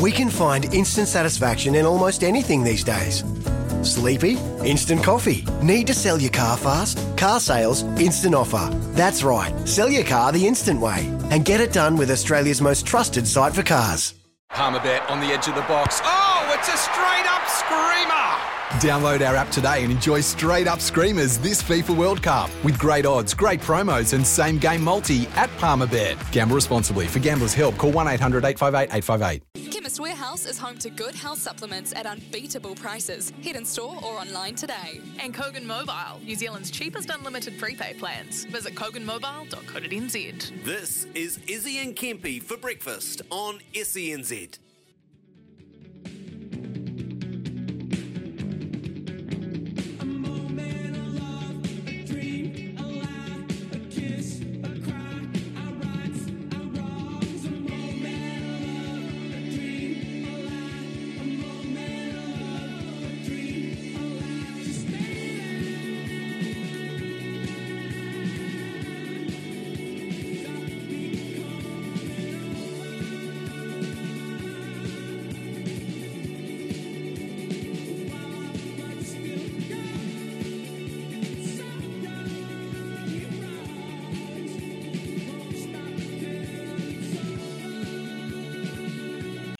We can find instant satisfaction in almost anything these days. Sleepy? Instant coffee. Need to sell your car fast? Car sales, instant offer. That's right, sell your car the instant way and get it done with Australia's most trusted site for cars. Palmerbet on the edge of the box. Oh, it's a straight up screamer! Download our app today and enjoy straight up screamers this FIFA World Cup with great odds, great promos, and same game multi at Palmerbet. Gamble responsibly. For gamblers' help, call 1 800 858 858. Chemist Warehouse is home to good health supplements at unbeatable prices. Head in store or online today. And Kogan Mobile, New Zealand's cheapest unlimited prepaid plans. Visit koganmobile.co.nz. This is Izzy and Kempy for breakfast on SENZ.